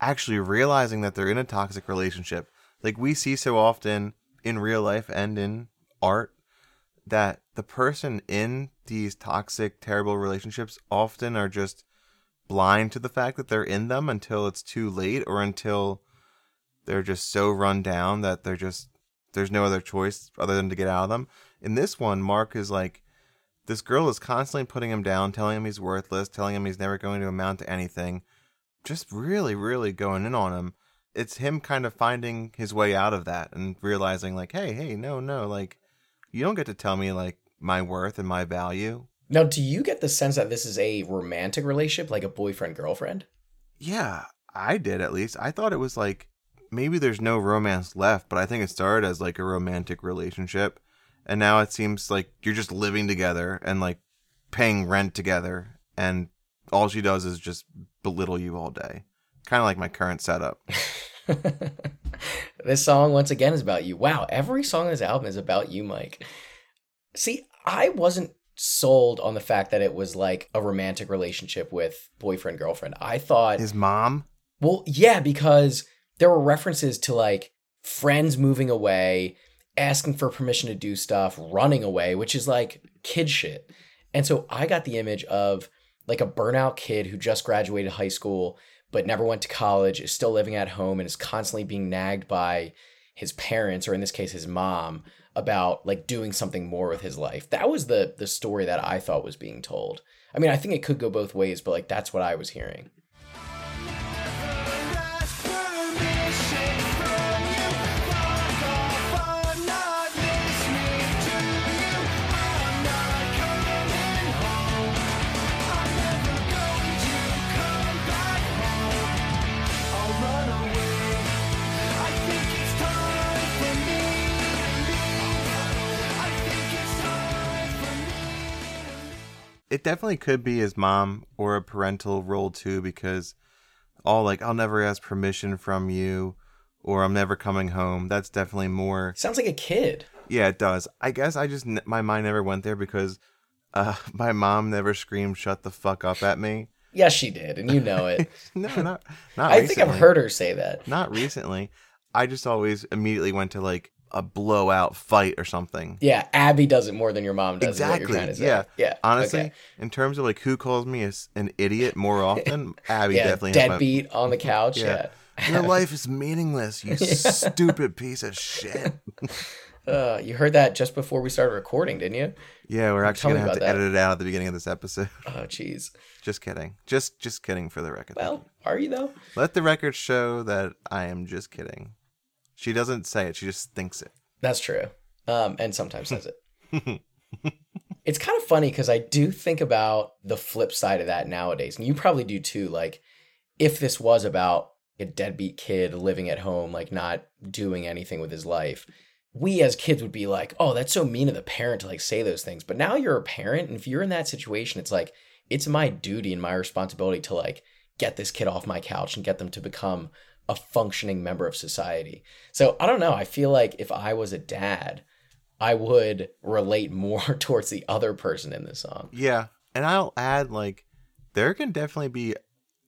actually realizing that they're in a toxic relationship. Like we see so often in real life and in art that the person in these toxic, terrible relationships often are just blind to the fact that they're in them until it's too late or until they're just so run down that they're just there's no other choice other than to get out of them. In this one, Mark is like this girl is constantly putting him down, telling him he's worthless, telling him he's never going to amount to anything, just really, really going in on him. It's him kind of finding his way out of that and realizing, like, hey, hey, no, no, like, you don't get to tell me, like, my worth and my value. Now, do you get the sense that this is a romantic relationship, like a boyfriend girlfriend? Yeah, I did at least. I thought it was like maybe there's no romance left, but I think it started as like a romantic relationship. And now it seems like you're just living together and like paying rent together. And all she does is just belittle you all day. Kind of like my current setup. this song, once again, is about you. Wow, every song on this album is about you, Mike. See, I wasn't sold on the fact that it was like a romantic relationship with boyfriend girlfriend. I thought His mom? Well, yeah, because there were references to like friends moving away, asking for permission to do stuff, running away, which is like kid shit. And so I got the image of like a burnout kid who just graduated high school but never went to college, is still living at home and is constantly being nagged by his parents or in this case his mom about like doing something more with his life. That was the the story that I thought was being told. I mean, I think it could go both ways, but like that's what I was hearing. It definitely could be his mom or a parental role too, because all like, I'll never ask permission from you or I'm never coming home. That's definitely more Sounds like a kid. Yeah, it does. I guess I just my mind never went there because uh, my mom never screamed "shut the fuck up" at me. Yes, she did, and you know it. No, not not. I recently. think I've heard her say that. Not recently. I just always immediately went to like a blowout fight or something. Yeah, Abby does it more than your mom does. Exactly. you're trying to say. Yeah. Yeah. Honestly, okay. in terms of like who calls me as an idiot more often, Abby Yeah. definitely. has my- Deadbeat on the couch. Yeah. Yeah. Your life is meaningless, you stupid piece of shit. Uh, you heard that just before we started recording, didn't you? Yeah, we're actually me gonna have to that. edit it out at the beginning of this episode. Oh, jeez. Just kidding. Just just kidding for the record. Well, are you though? Let the record show that I am just kidding. She doesn't say it, she just thinks it. That's true. um, and sometimes says it. it's kind of funny because I do think about the flip side of that nowadays, and you probably do too. Like, if this was about a deadbeat kid living at home, like not doing anything with his life, we as kids would be like, "Oh, that's so mean of the parent to like say those things." But now you're a parent, and if you're in that situation, it's like it's my duty and my responsibility to like get this kid off my couch and get them to become a functioning member of society. So I don't know. I feel like if I was a dad, I would relate more towards the other person in this song. Yeah, and I'll add like there can definitely be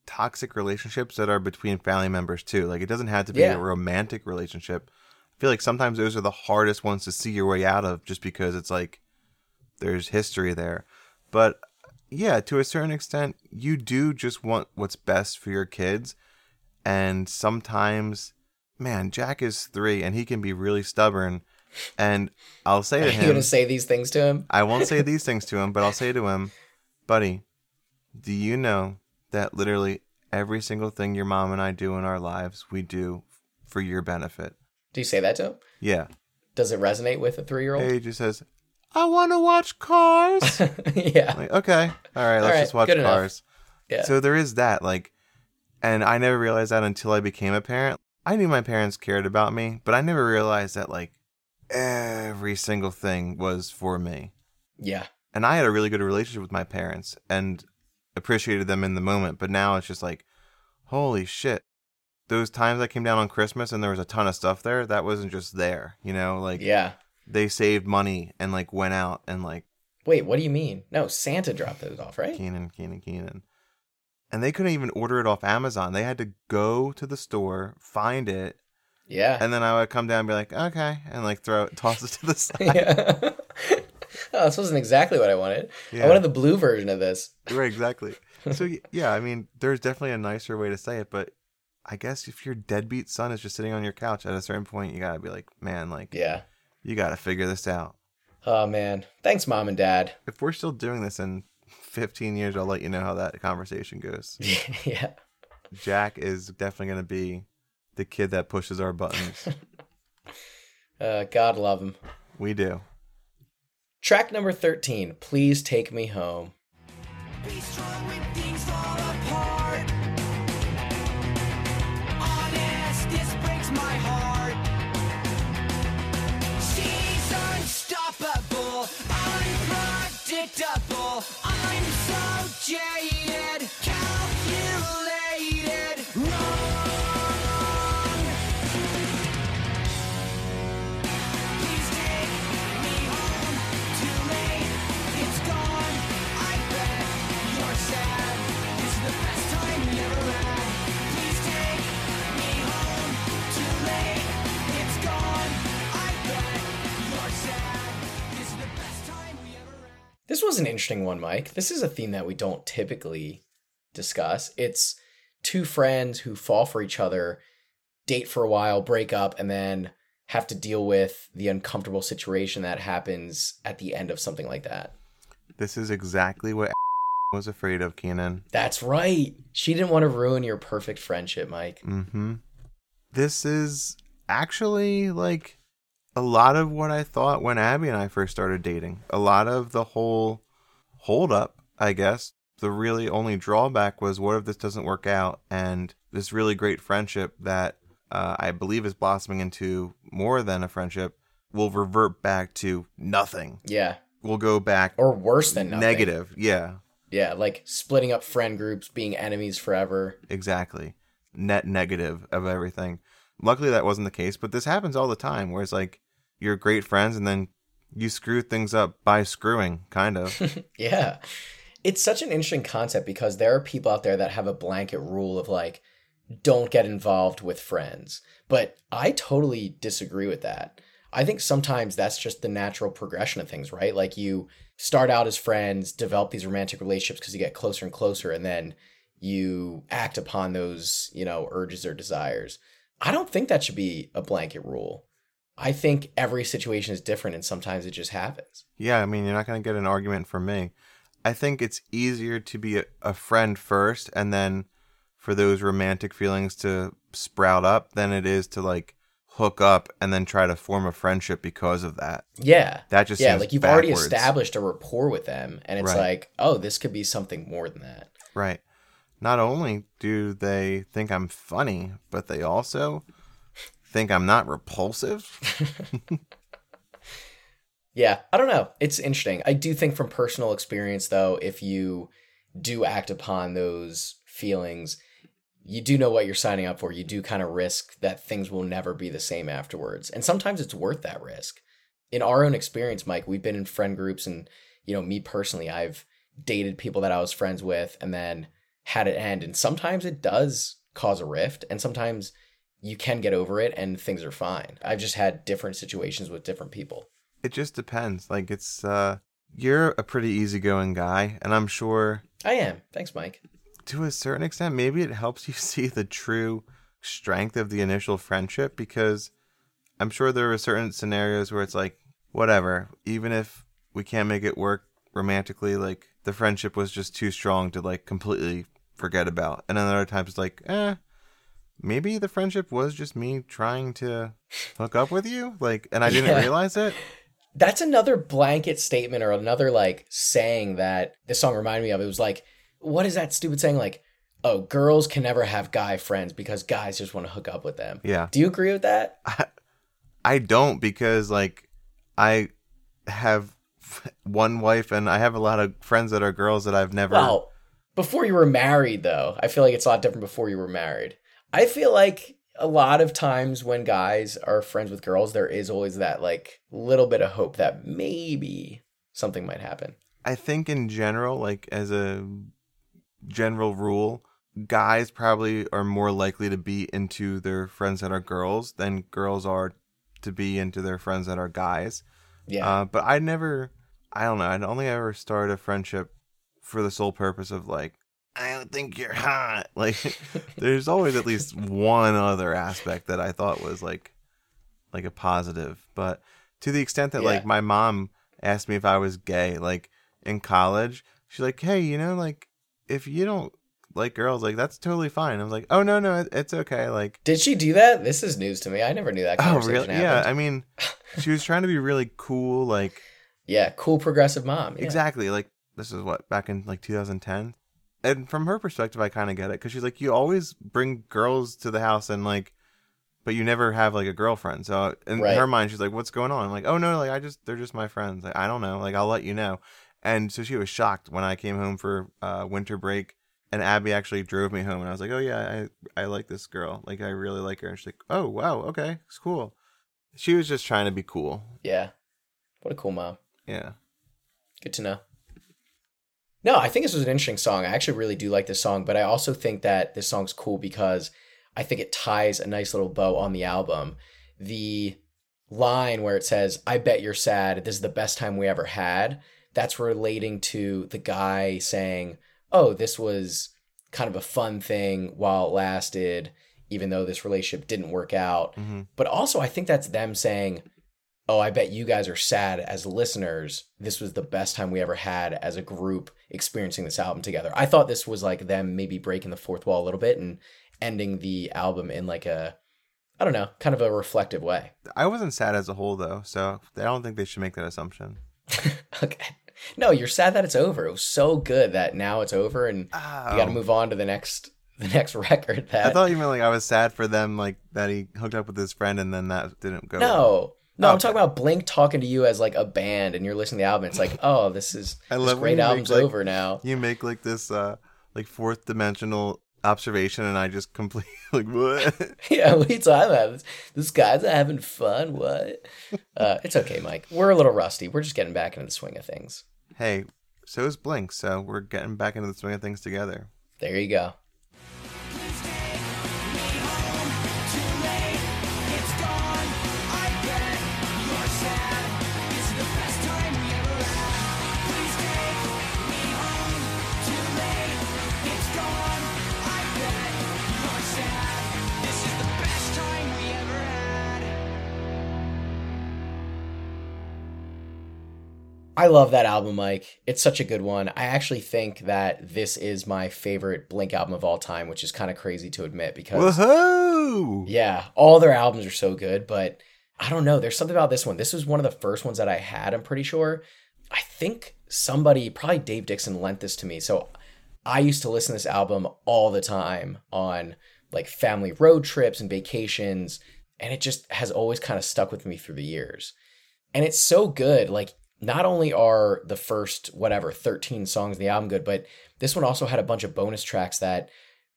toxic relationships that are between family members too. Like it doesn't have to be Yeah. a romantic relationship. I feel like sometimes those are the hardest ones to see your way out of just because it's like there's history there. But yeah, to a certain extent, you do just want what's best for your kids. And sometimes, man, Jack is three and he can be really stubborn. And I'll say to you him, gonna say these things to him? I won't say these things to him, but I'll say to him, buddy, do you know that literally every single thing your mom and I do in our lives, we do for your benefit? Do you say that to him? Yeah. Does it resonate with a three year old? He just says, I want to watch cars. yeah. like, okay. All right, let's right, just watch good enough. cars. Yeah. So there is that. Like, and I never realized that until I became a parent. I knew my parents cared about me, but I never realized that, like, every single thing was for me. yeah. and I had a really good relationship with my parents and appreciated them in the moment. But now it's just like, holy shit. Those times I came down on Christmas and there was a ton of stuff there, that wasn't just there, you know? Like, Yeah. they saved money and like went out and like Wait, what do you mean? No, Santa dropped those off, right? Keanan, Keanan, Keanan. And they couldn't even order it off Amazon. They had to go to the store, find it, Yeah. and then I would come down and be like, okay, and like throw it, toss it to the side. yeah. oh, this wasn't exactly what I wanted. Yeah. I wanted the blue version of this. right, exactly. So yeah, I mean, there's definitely a nicer way to say it, but I guess if your deadbeat son is just sitting on your couch at a certain point, you gotta be like, man, like Yeah. you gotta figure this out. Oh man. Thanks, mom and dad. If we're still doing this in 15 years, I'll let you know how that conversation goes. yeah. Jack is definitely gonna be the kid that pushes our buttons. Uh, God love him. we do. Track number 13, Please Take Me Home. Be strong when things fall apart. Honest, this breaks my heart. So jaded, This was an interesting one, Mike. This is a theme that we don't typically discuss. It's two friends who fall for each other, date for a while, break up, and then have to deal with the uncomfortable situation that happens at the end of something like that. This is exactly what was afraid of, Keanan. That's right. She didn't want to ruin your perfect friendship, Mike. Mm-hmm. This is actually like a lot of what I thought when Abby and I first started dating. A lot of the whole hold up, I guess. The really only drawback was what if this doesn't work out and this really great friendship that uh, I believe is blossoming into more than a friendship will revert back to nothing. Yeah. We'll go back Or worse than nothing. negative. Yeah, Yeah, like splitting up friend groups, being enemies forever. exactly. Net negative of everything. Luckily, that wasn't the case, but this happens all the time where it's like you're great friends and then you screw things up by screwing, kind of. Yeah. It's such an interesting concept because there are people out there that have a blanket rule of like, don't get involved with friends. But I totally disagree with that. I think sometimes that's just the natural progression of things, right? Like you start out as friends, develop these romantic relationships because you get closer and closer, and then you act upon those, you know, urges or desires. I don't think that should be a blanket rule. I think every situation is different and sometimes it just happens. yeah, I mean, you're not going to get an argument from me. I think it's easier to be a, a friend first and then for those romantic feelings to sprout up than it is to like hook up and then try to form a friendship because of that. Yeah. That just yeah, seems like you've already established a rapport with them, and it's Right. like, oh, this could be something more than that. Right. Not only do they think I'm funny, but they also think I'm not repulsive. Yeah, I don't know. It's interesting. I do think from personal experience, though, if you do act upon those feelings, you do know what you're signing up for. You do kind of risk that things will never be the same afterwards. And sometimes it's worth that risk. In our own experience, Mike, we've been in friend groups, and, you know, me personally, I've dated people that I was friends with and then had it end. And sometimes it does cause a rift, and sometimes you can get over it and things are fine. I've just had different situations with different people. It just depends. Like it's uh you're a pretty easygoing guy, and I'm sure I am. Thanks, Mike. to a certain extent maybe it helps you see the true strength of the initial friendship because I'm sure there are certain scenarios where it's like whatever, even if we can't make it work romantically, like the friendship was just too strong to like completely forget about. And then other times it's like, eh, maybe the friendship was just me trying to hook up with you, like, and I didn't Yeah. realize it. That's another blanket statement or another like saying that this song reminded me of. It was like, what is that stupid saying? Like, oh, girls can never have guy friends because guys just want to hook up with them. Yeah. Do you agree with that? I don't because like I have one wife and I have a lot of friends that are girls that I've never. Well, before you were married, though, I feel like it's a lot different before you were married. I feel like a lot of times when guys are friends with girls, there is always that like little bit of hope that maybe something might happen. I think in general, like as a general rule, guys probably are more likely to be into their friends that are girls than girls are to be into their friends that are guys. Yeah. Uh, but I never, I don't know, I'd only ever started a friendship for the sole purpose of like, I don't think you're hot. Like, there's always at least one other aspect that I thought was like, like a positive. But to the extent that like my mom asked me if I was gay, like in college, she's like, hey, you know, like if you don't like girls, like that's totally fine. I was like, oh no, no, it's okay. Like, Did she do that? This is news to me. I never knew that oh conversation really? Yeah. I mean, she was trying to be really cool, like. Yeah, cool progressive mom. Yeah. Exactly. Like this is what back in like 2010, and from her perspective, I kind of get it because she's like, you always bring girls to the house and like, but you never have like a girlfriend. So in Right. her mind, she's like, what's going on? I'm like, oh no, like I just they're just my friends. Like I don't know. Like I'll let you know. And so she was shocked when I came home for uh, winter break. And Abby actually drove me home, and I was like, "Oh yeah, I I like this girl. Like I really like her." And she's like, "Oh wow, okay, it's cool." She was just trying to be cool. Yeah. What a cool mom. Yeah. Good to know. No, I think this was an interesting song. I actually really do like this song, but I also think that this song's cool because I think it ties a nice little bow on the album. The line where it says, I bet you're sad. This is the best time we ever had. That's relating to the guy saying, Oh, this was kind of a fun thing while it lasted, even though this relationship didn't work out. hmm But also, I think that's them saying, Oh, I bet you guys are sad as listeners. This was the best time we ever had as a group experiencing this album together. I thought this was like them maybe breaking the fourth wall a little bit and ending the album in like a, I don't know, kind of a reflective way. I wasn't sad as a whole though, so I don't think they should make that assumption. okay. No, you're sad that it's over. It was so good that now it's over and you got to oh. move on to the next the next record that Oh. I thought you meant like I was sad for them, like that he hooked up with his friend and then that didn't go. well. No. No, I'm talking about Blink talking to you as like a band and you're listening to the album. It's like, oh, this is I love great make, album's like- over now. You make like this, uh like fourth dimensional observation, and I just completely like what? yeah, what are you talking about? This, this guy's having fun. What? Uh, it's okay, Mike. We're a little rusty. We're just getting back into the swing of things. hey, so is Blink, so we're getting back into the swing of things together. There you go. I love that album, Mike. It's such a good one. I actually think that this is my favorite Blink album of all time, which is kind of crazy to admit because Woohoo! Yeah, all their albums are so good, but I don't know. There's something about this one. This was one of the first ones that I had, I'm pretty sure. I think somebody, probably Dave Dixon, lent this to me. So I used to listen to this album all the time on like family road trips and vacations. And it just has always kind of stuck with me through the years. And it's so good. Like, not only are the first, whatever, 13 songs in the album good, but this one also had a bunch of bonus tracks that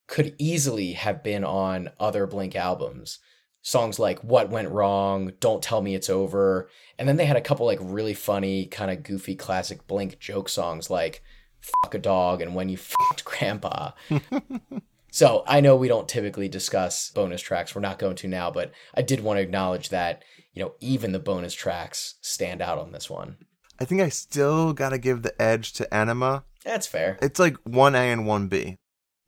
could easily have been on other Blink albums. Songs like What Went Wrong, Don't Tell Me It's Over. And then they had a couple like really funny, kind of goofy classic Blink joke songs like Fuck a Dog and When You Fucked Grandpa. so I know we don't typically discuss bonus tracks. We're not going to now, but I did want to acknowledge that, you know, even the bonus tracks stand out on this one. I think I still gotta give the edge to Enema. That's fair. It's like 1A and 1B.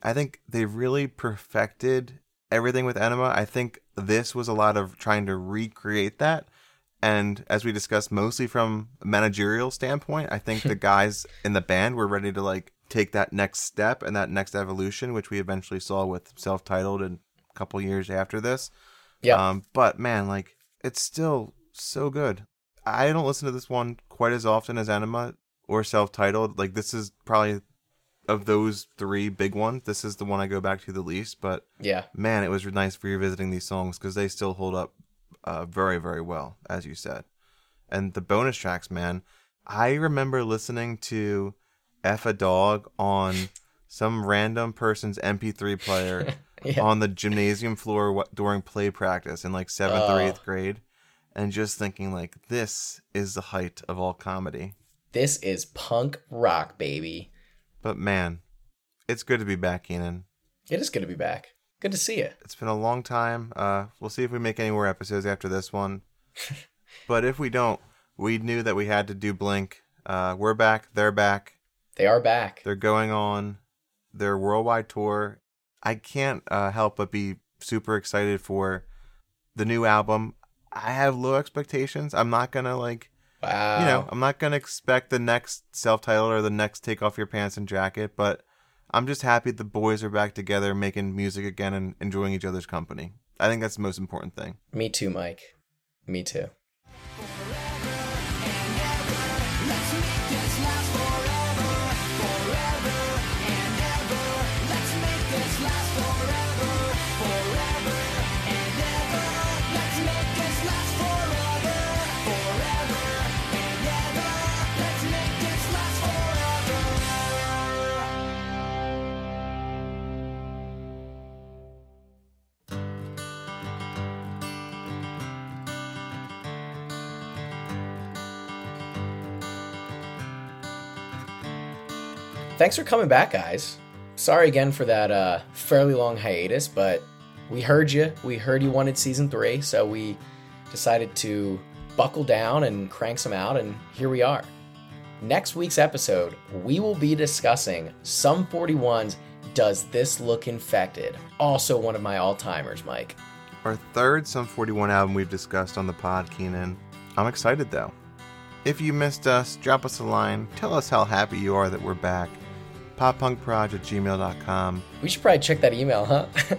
I think they really perfected everything with Enema. I think this was a lot of trying to recreate that. And as we discussed, mostly from a managerial standpoint, I think the guys in the band were ready to like take that next step and that next evolution, which we eventually saw with self-titled and a couple years after this. Yeah. Um, but man, like it's still so good. I don't listen to this one quite as often as Enema or self-titled. Like this is probably of those three big ones. This is the one I go back to the least. But yeah. man, it was nice revisiting these songs because they still hold up uh, very, very well, as you said. And the bonus tracks, man, I remember listening to F a Dog on some random person's MP3 player Yeah. on the gymnasium floor during play practice in like seventh or Oh. eighth grade, and just thinking like, this is the height of all comedy. This is punk rock, baby. But man, it's good to be back, Keanan. It is good to be back. Good to see you. It's been a long time. Uh, we'll see if we make any more episodes after this one. but if we don't, we knew that we had to do Blink. Uh, we're back. They're back. They are back. They're going on their worldwide tour. I can't uh, help but be super excited for the new album. I have low expectations. I'm not gonna like, Wow. you know, I'm not gonna expect the next self-titled or the next take off your pants and jacket. But I'm just happy the boys are back together, making music again and enjoying each other's company. I think that's the most important thing. Me too, Mike. Me too. Thanks for coming back, guys. Sorry again for that uh, fairly long hiatus, but we heard you. We heard you wanted season three, so we decided to buckle down and crank some out, and here we are. Next week's episode, we will be discussing Sum 41's Does This Look Infected? Also, one of my all timers, Mike. Our third Sum 41 album we've discussed on the pod, Keanan. I'm excited though. If you missed us, drop us a line. Tell us how happy you are that we're back. Poppunkproj at gmail.com. We should probably check that email, huh?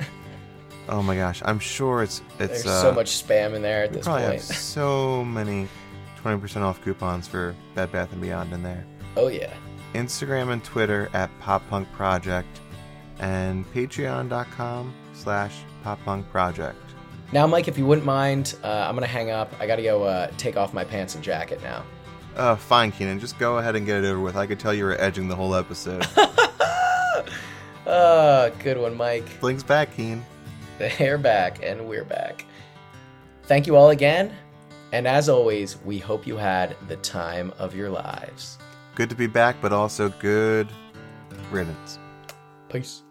Oh my gosh, I'm sure it's it's There's uh, so much spam in there at this probably point. have so many 20% off coupons for Bed Bath and Beyond in there. Oh, yeah. Instagram and Twitter at Pop Punk Project and patreon.com slash Pop Punk Project. Now, Mike, if you wouldn't mind, uh, I'm gonna hang up. I gotta go uh, take off my pants and jacket now. Uh, fine, Keanan. Just go ahead and get it over with. I could tell you were edging the whole episode. Uh, good one, Mike. Blink's back, Keen. They're back, and we're back. Thank you all again, and as always, we hope you had the time of your lives. Good to be back, but also good riddance. Peace.